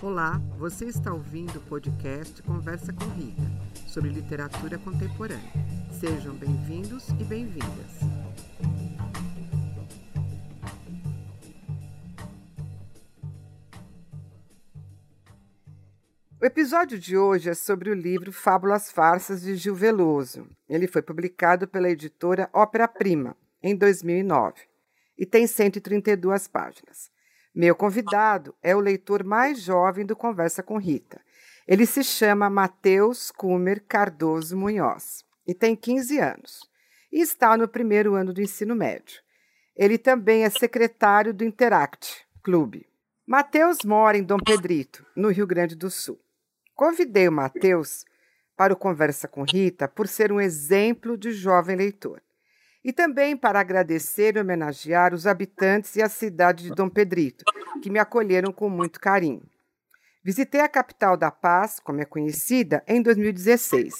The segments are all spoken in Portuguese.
Olá, você está ouvindo o podcast Conversa com Rita, sobre literatura contemporânea. Sejam bem-vindos e bem-vindas. O episódio de hoje é sobre o livro Fábulas Farsas de Gil Veloso. Ele foi publicado pela editora Ópera Prima em 2009 e tem 132 páginas. Meu convidado é o leitor mais jovem do Conversa com Rita. Ele se chama Matheus Kumer Cardoso Munhoz e tem 15 anos e está no primeiro ano do ensino médio. Ele também é secretário do Interact Clube. Matheus mora em Dom Pedrito, no Rio Grande do Sul. Convidei o Matheus para o Conversa com Rita por ser um exemplo de jovem leitor e também para agradecer e homenagear os habitantes e a cidade de Dom Pedrito, que me acolheram com muito carinho. Visitei a capital da paz, como é conhecida, em 2016.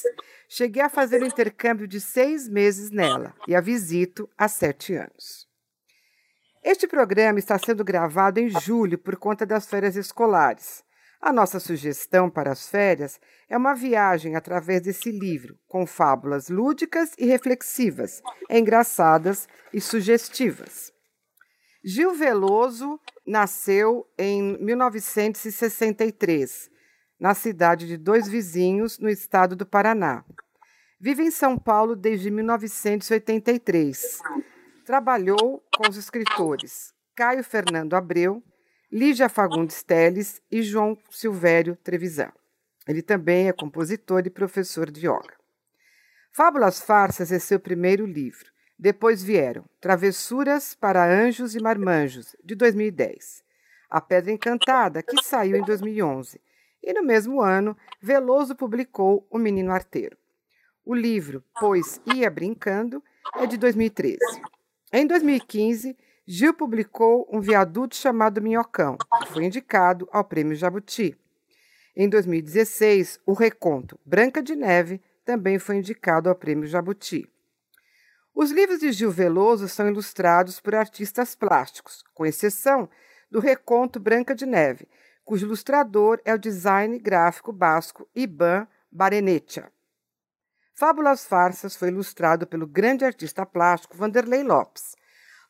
Cheguei a fazer um intercâmbio de seis meses nela e a visito há sete anos. Este programa está sendo gravado em julho por conta das férias escolares. A nossa sugestão para as férias é uma viagem através desse livro, com fábulas lúdicas e reflexivas, engraçadas e sugestivas. Gil Veloso nasceu em 1963, na cidade de Dois Vizinhos, no estado do Paraná. Vive em São Paulo desde 1983. Trabalhou com os escritores Caio Fernando Abreu, Lígia Fagundes Teles e João Silvério Trevisan. Ele também é compositor e professor de yoga. Fábulas Farsas é seu primeiro livro. Depois vieram Travessuras para Anjos e Marmanjos, de 2010. A Pedra Encantada, que saiu em 2011. E no mesmo ano, Veloso publicou O Menino Arteiro. O livro Pois Ia Brincando é de 2013. Em 2015, Gil publicou um viaduto chamado Minhocão, que foi indicado ao Prêmio Jabuti. Em 2016, o reconto Branca de Neve também foi indicado ao Prêmio Jabuti. Os livros de Gil Veloso são ilustrados por artistas plásticos, com exceção do reconto Branca de Neve, cujo ilustrador é o design gráfico basco Iban Barenetia. Fábulas Farsas foi ilustrado pelo grande artista plástico Vanderlei Lopes.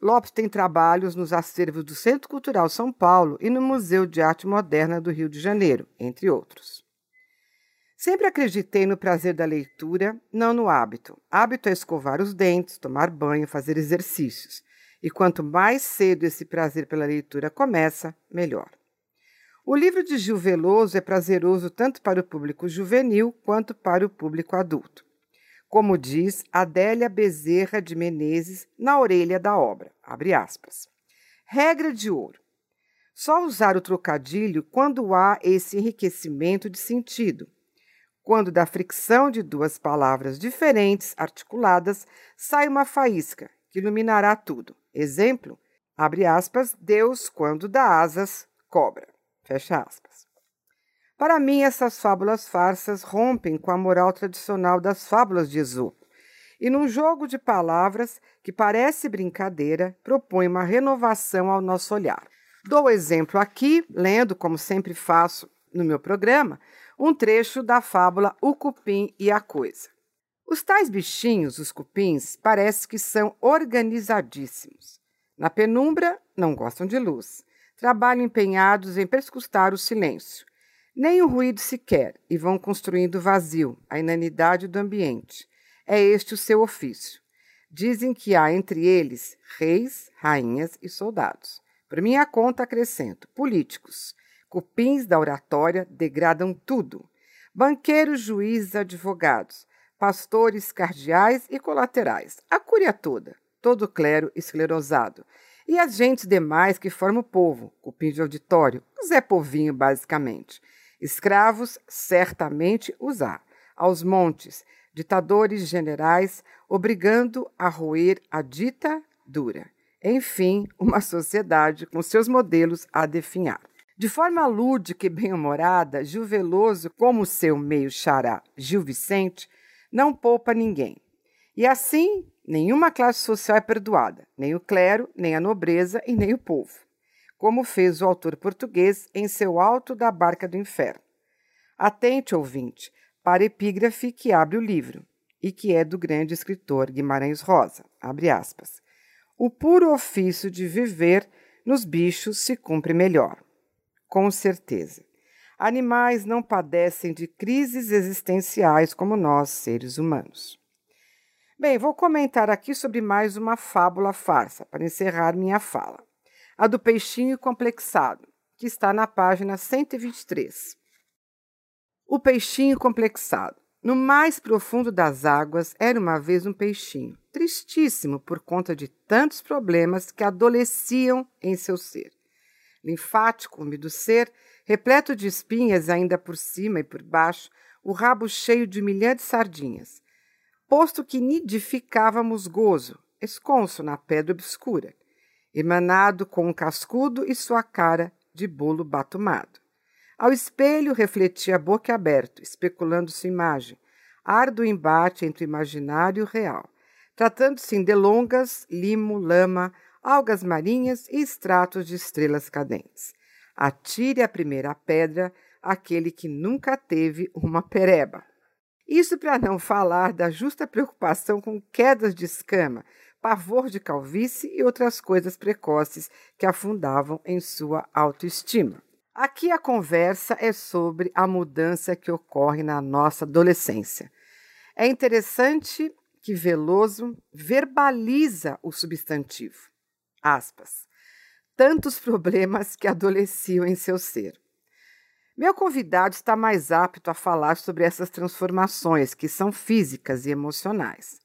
Lopes tem trabalhos nos acervos do Centro Cultural São Paulo e no Museu de Arte Moderna do Rio de Janeiro, entre outros. Sempre acreditei no prazer da leitura, não no hábito. Hábito é escovar os dentes, tomar banho, fazer exercícios. E quanto mais cedo esse prazer pela leitura começa, melhor. O livro de Gil Veloso é prazeroso tanto para o público juvenil quanto para o público adulto como diz Adélia Bezerra de Menezes na orelha da obra. Regra de ouro. Só usar o trocadilho quando há esse enriquecimento de sentido. Quando da fricção de duas palavras diferentes articuladas sai uma faísca que iluminará tudo. Exemplo, abre aspas, Deus quando dá asas, cobra. Fecha aspas. Para mim, essas fábulas farsas rompem com a moral tradicional das fábulas de Esopo e, num jogo de palavras que parece brincadeira, propõe uma renovação ao nosso olhar. Dou exemplo aqui, lendo, como sempre faço no meu programa, um trecho da fábula O Cupim e a Coisa. Os tais bichinhos, os cupins, parece que são organizadíssimos. Na penumbra, não gostam de luz. Trabalham empenhados em perscrutar o silêncio nem o ruído sequer, e vão construindo vazio, a inanidade do ambiente. É este o seu ofício. Dizem que há entre eles reis, rainhas e soldados. Por minha conta, acrescento: políticos. Cupins da oratória degradam tudo. Banqueiros, juízes, advogados, pastores, cardeais e colaterais. A cúria toda, todo o clero esclerosado. E as gentes demais que formam o povo, cupim de auditório, Zé Povinho, basicamente. Escravos, certamente os há, aos montes, ditadores generais, obrigando a roer a dita dura. Enfim, uma sociedade com seus modelos a definhar. De forma lúdica e bem-humorada, Gil Veloso, como seu meio xará Gil Vicente, não poupa ninguém. E assim, nenhuma classe social é perdoada, nem o clero, nem a nobreza e nem o povo. Como fez o autor português em seu Alto da Barca do Inferno. Atente, ouvinte, para a epígrafe que abre o livro e que é do grande escritor Guimarães Rosa. Abre aspas. O puro ofício de viver nos bichos se cumpre melhor. Com certeza. Animais não padecem de crises existenciais como nós, seres humanos. Bem, vou comentar aqui sobre mais uma fábula farsa para encerrar minha fala. A do peixinho complexado, que está na página 123. O peixinho complexado. No mais profundo das águas era uma vez um peixinho, tristíssimo por conta de tantos problemas que adolesciam em seu ser. Linfático, úmido ser, repleto de espinhas ainda por cima e por baixo, o rabo cheio de humilhantes sardinhas. Posto que nidificava musgoso, esconso na pedra obscura, emanado com um cascudo e sua cara de bolo batumado. Ao espelho refletia a boca aberta, especulando sua imagem, árduo embate entre o imaginário e o real, tratando-se em delongas, limo, lama, algas marinhas e extratos de estrelas cadentes. Atire a primeira pedra aquele que nunca teve uma pereba. Isso para não falar da justa preocupação com quedas de escama, pavor de calvície e outras coisas precoces que afundavam em sua autoestima. Aqui a conversa é sobre a mudança que ocorre na nossa adolescência. É interessante que Veloso verbaliza o substantivo. Aspas. Tantos problemas que adolesciam em seu ser. Meu convidado está mais apto a falar sobre essas transformações que são físicas e emocionais.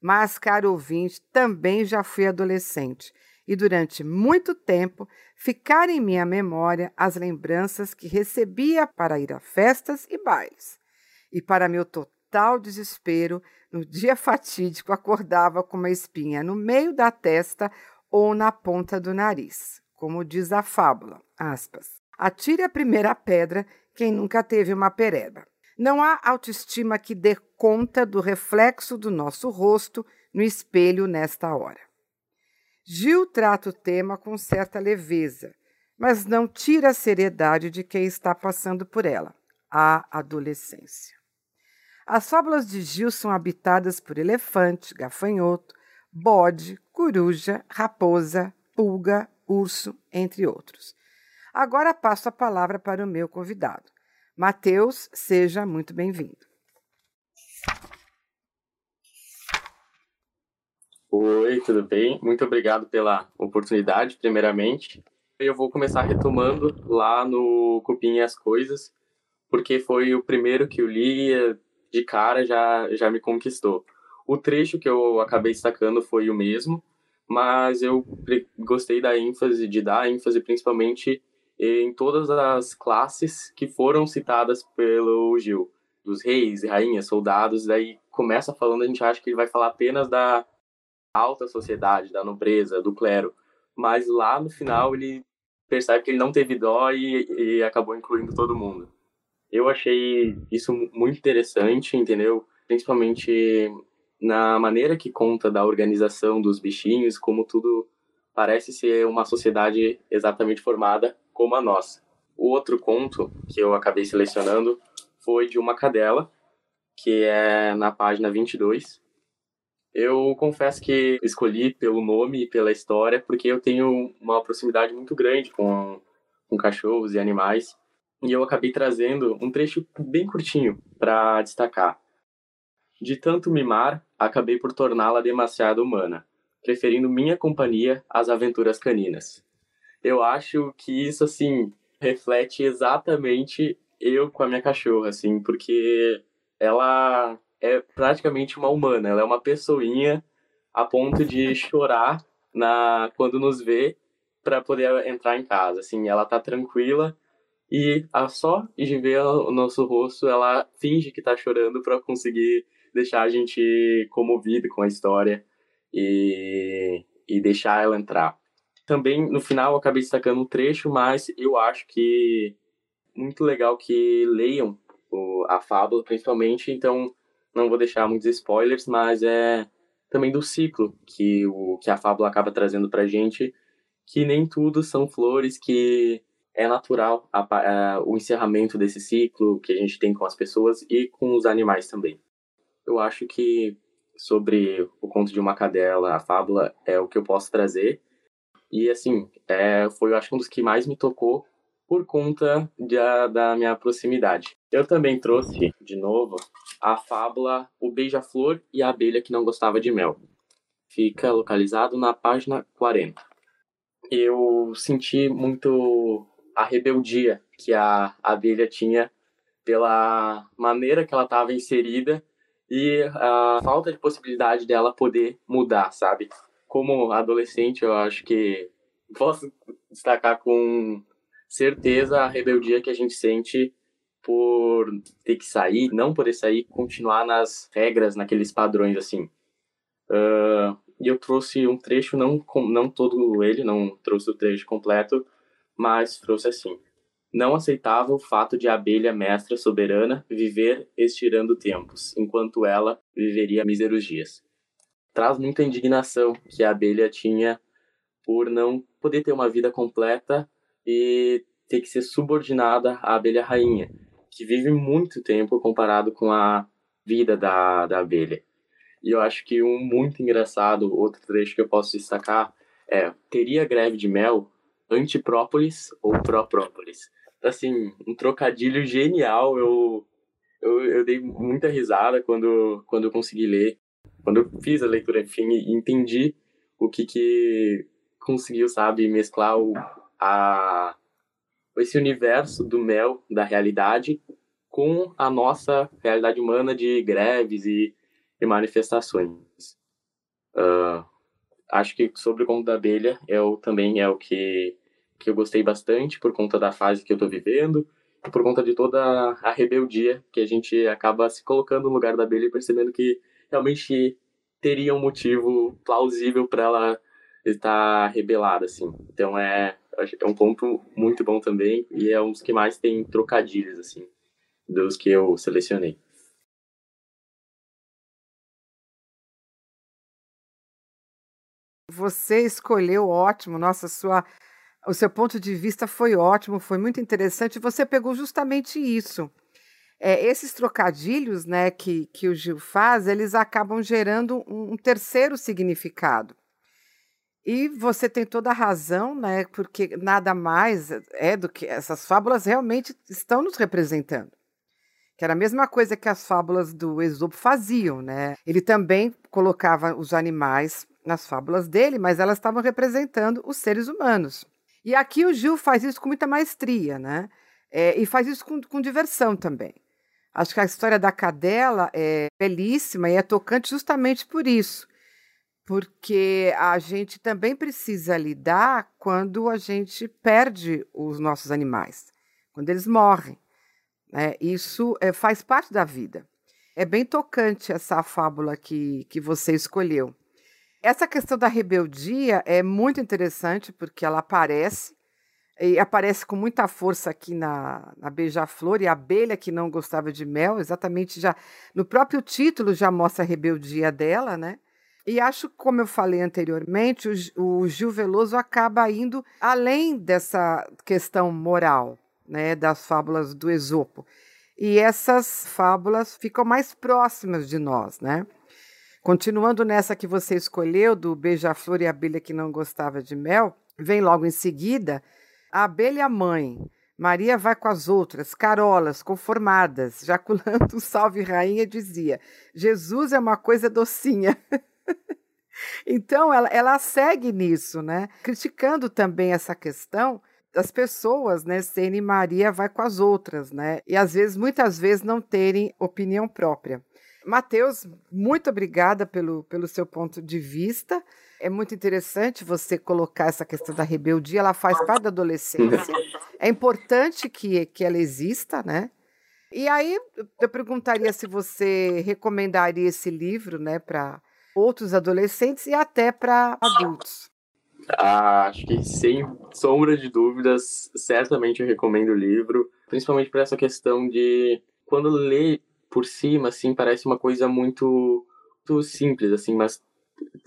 Mas, caro ouvinte, também já fui adolescente e durante muito tempo ficaram em minha memória as lembranças que recebia para ir a festas e bailes. E para meu total desespero, no dia fatídico acordava com uma espinha no meio da testa ou na ponta do nariz, como diz a fábula. Aspas. Atire a primeira pedra quem nunca teve uma pereba. Não há autoestima que dê conta do reflexo do nosso rosto no espelho nesta hora. Gil trata o tema com certa leveza, mas não tira a seriedade de quem está passando por ela, a adolescência. As fábulas de Gil são habitadas por elefante, gafanhoto, bode, coruja, raposa, pulga, urso, entre outros. Agora passo a palavra para o meu convidado. Mateus, seja muito bem-vindo. Oi, tudo bem? Muito obrigado pela oportunidade, primeiramente. Eu vou começar retomando lá no Cupim as Coisas, porque foi o primeiro que eu li de cara já, já me conquistou. O trecho que eu acabei destacando foi o mesmo, mas eu gostei da ênfase, de dar ênfase principalmente em todas as classes que foram citadas pelo Gil. Dos reis, rainhas, soldados, daí começa falando, a gente acha que ele vai falar apenas da alta sociedade, da nobreza, do clero. Mas lá no final ele percebe que ele não teve dó e, e acabou incluindo todo mundo. Eu achei isso muito interessante, entendeu? Principalmente na maneira que conta da organização dos bichinhos, como tudo parece ser uma sociedade exatamente formada como a nossa. O outro conto que eu acabei selecionando foi de uma cadela, que é na página 22, eu confesso que escolhi pelo nome e pela história porque eu tenho uma proximidade muito grande com, com cachorros e animais. E eu acabei trazendo um trecho bem curtinho para destacar. De tanto mimar, acabei por torná-la demasiado humana, preferindo minha companhia às aventuras caninas. Eu acho que isso, assim, reflete exatamente eu com a minha cachorra, assim, porque ela é praticamente uma humana, ela é uma pessoinha a ponto de chorar na quando nos vê para poder entrar em casa. Assim, ela tá tranquila e a só de ver o nosso rosto, ela finge que tá chorando para conseguir deixar a gente comovido com a história e, e deixar ela entrar. Também no final acabei destacando um trecho, mas eu acho que muito legal que leiam a fábula, principalmente. Então, não vou deixar muitos spoilers, mas é também do ciclo que, o, que a fábula acaba trazendo pra gente, que nem tudo são flores que é natural a, a, o encerramento desse ciclo que a gente tem com as pessoas e com os animais também. Eu acho que sobre o conto de uma cadela, a fábula, é o que eu posso trazer. E assim, é, foi eu acho um dos que mais me tocou por conta de, da minha proximidade. Eu também trouxe, de novo, a fábula O Beija-Flor e a Abelha que Não Gostava de Mel. Fica localizado na página 40. Eu senti muito a rebeldia que a abelha tinha pela maneira que ela estava inserida e a falta de possibilidade dela poder mudar, sabe? Como adolescente, eu acho que posso destacar com certeza a rebeldia que a gente sente por ter que sair, não poder sair, continuar nas regras, naqueles padrões assim. Uh, e eu trouxe um trecho, não, não todo ele, não trouxe o trecho completo, mas trouxe assim. Não aceitava o fato de a abelha mestra soberana viver estirando tempos, enquanto ela viveria míseros dias. Traz muita indignação que a abelha tinha por não poder ter uma vida completa e ter que ser subordinada à abelha rainha, que vive muito tempo comparado com a vida da, da abelha. E eu acho que um muito engraçado, outro trecho que eu posso destacar, é: teria greve de mel antiprópolis ou própolis. Assim, um trocadilho genial. Eu, eu, eu dei muita risada quando, quando eu consegui ler. Quando eu fiz a leitura, enfim, entendi o que que conseguiu, sabe, mesclar o, a, esse universo do mel, da realidade, com a nossa realidade humana de greves e, e manifestações. Uh, acho que sobre o conto da abelha eu também é o que que eu gostei bastante por conta da fase que eu estou vivendo e por conta de toda a rebeldia que a gente acaba se colocando no lugar da abelha e percebendo que realmente teria um motivo plausível para ela estar rebelada assim. Então é é um ponto muito bom também e é um dos que mais tem trocadilhos assim dos que eu selecionei. Você escolheu ótimo, nossa, sua, o seu ponto de vista foi ótimo, foi muito interessante. Você pegou justamente isso. É, esses trocadilhos né, que, que o Gil faz, eles acabam gerando um, um terceiro significado. E você tem toda a razão, né? Porque nada mais é do que essas fábulas realmente estão nos representando. Que era a mesma coisa que as fábulas do Esopo faziam, né? Ele também colocava os animais nas fábulas dele, mas elas estavam representando os seres humanos. E aqui o Gil faz isso com muita maestria, né? É, e faz isso com, com diversão também. Acho que a história da cadela é belíssima e é tocante justamente por isso. Porque a gente também precisa lidar quando a gente perde os nossos animais, quando eles morrem. Né? Isso é, faz parte da vida. É bem tocante essa fábula que, que você escolheu. Essa questão da rebeldia é muito interessante porque ela aparece e aparece com muita força aqui na, na Beija-Flor e a abelha que não gostava de mel, exatamente já no próprio título já mostra a rebeldia dela, né? E acho, como eu falei anteriormente, o, o Gil Veloso acaba indo além dessa questão moral, né, das fábulas do Esopo. E essas fábulas ficam mais próximas de nós, né? Continuando nessa que você escolheu, do beija-flor e a abelha que não gostava de mel, vem logo em seguida a abelha mãe. Maria vai com as outras, carolas, conformadas, jaculando o salve rainha, dizia: Jesus é uma coisa docinha. então ela, ela segue nisso, né? Criticando também essa questão das pessoas, né, serem Maria vai com as outras, né? E às vezes, muitas vezes, não terem opinião própria. Matheus, muito obrigada pelo, pelo seu ponto de vista. É muito interessante você colocar essa questão da rebeldia, ela faz parte da adolescência. É importante que, que ela exista, né? E aí eu perguntaria se você recomendaria esse livro, né, para outros adolescentes e até para adultos. Ah, acho que sem sombra de dúvidas, certamente eu recomendo o livro, principalmente por essa questão de quando lê por cima, assim, parece uma coisa muito, muito simples, assim, mas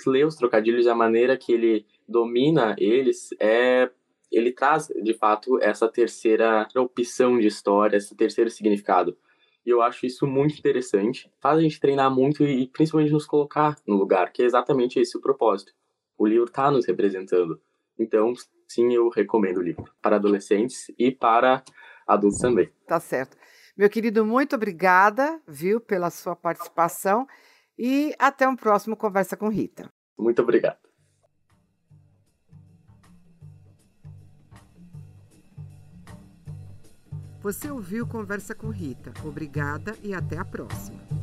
ler os trocadilhos, a maneira que ele domina eles é ele traz de fato essa terceira opção de história, esse terceiro significado. E eu acho isso muito interessante. Faz a gente treinar muito e principalmente nos colocar no lugar, que é exatamente esse o propósito. O livro está nos representando. Então, sim, eu recomendo o livro para adolescentes e para adultos também. Tá certo. Meu querido, muito obrigada, viu, pela sua participação e até um próximo Conversa com Rita. Muito obrigado. Você ouviu Conversa com Rita. Obrigada e até a próxima.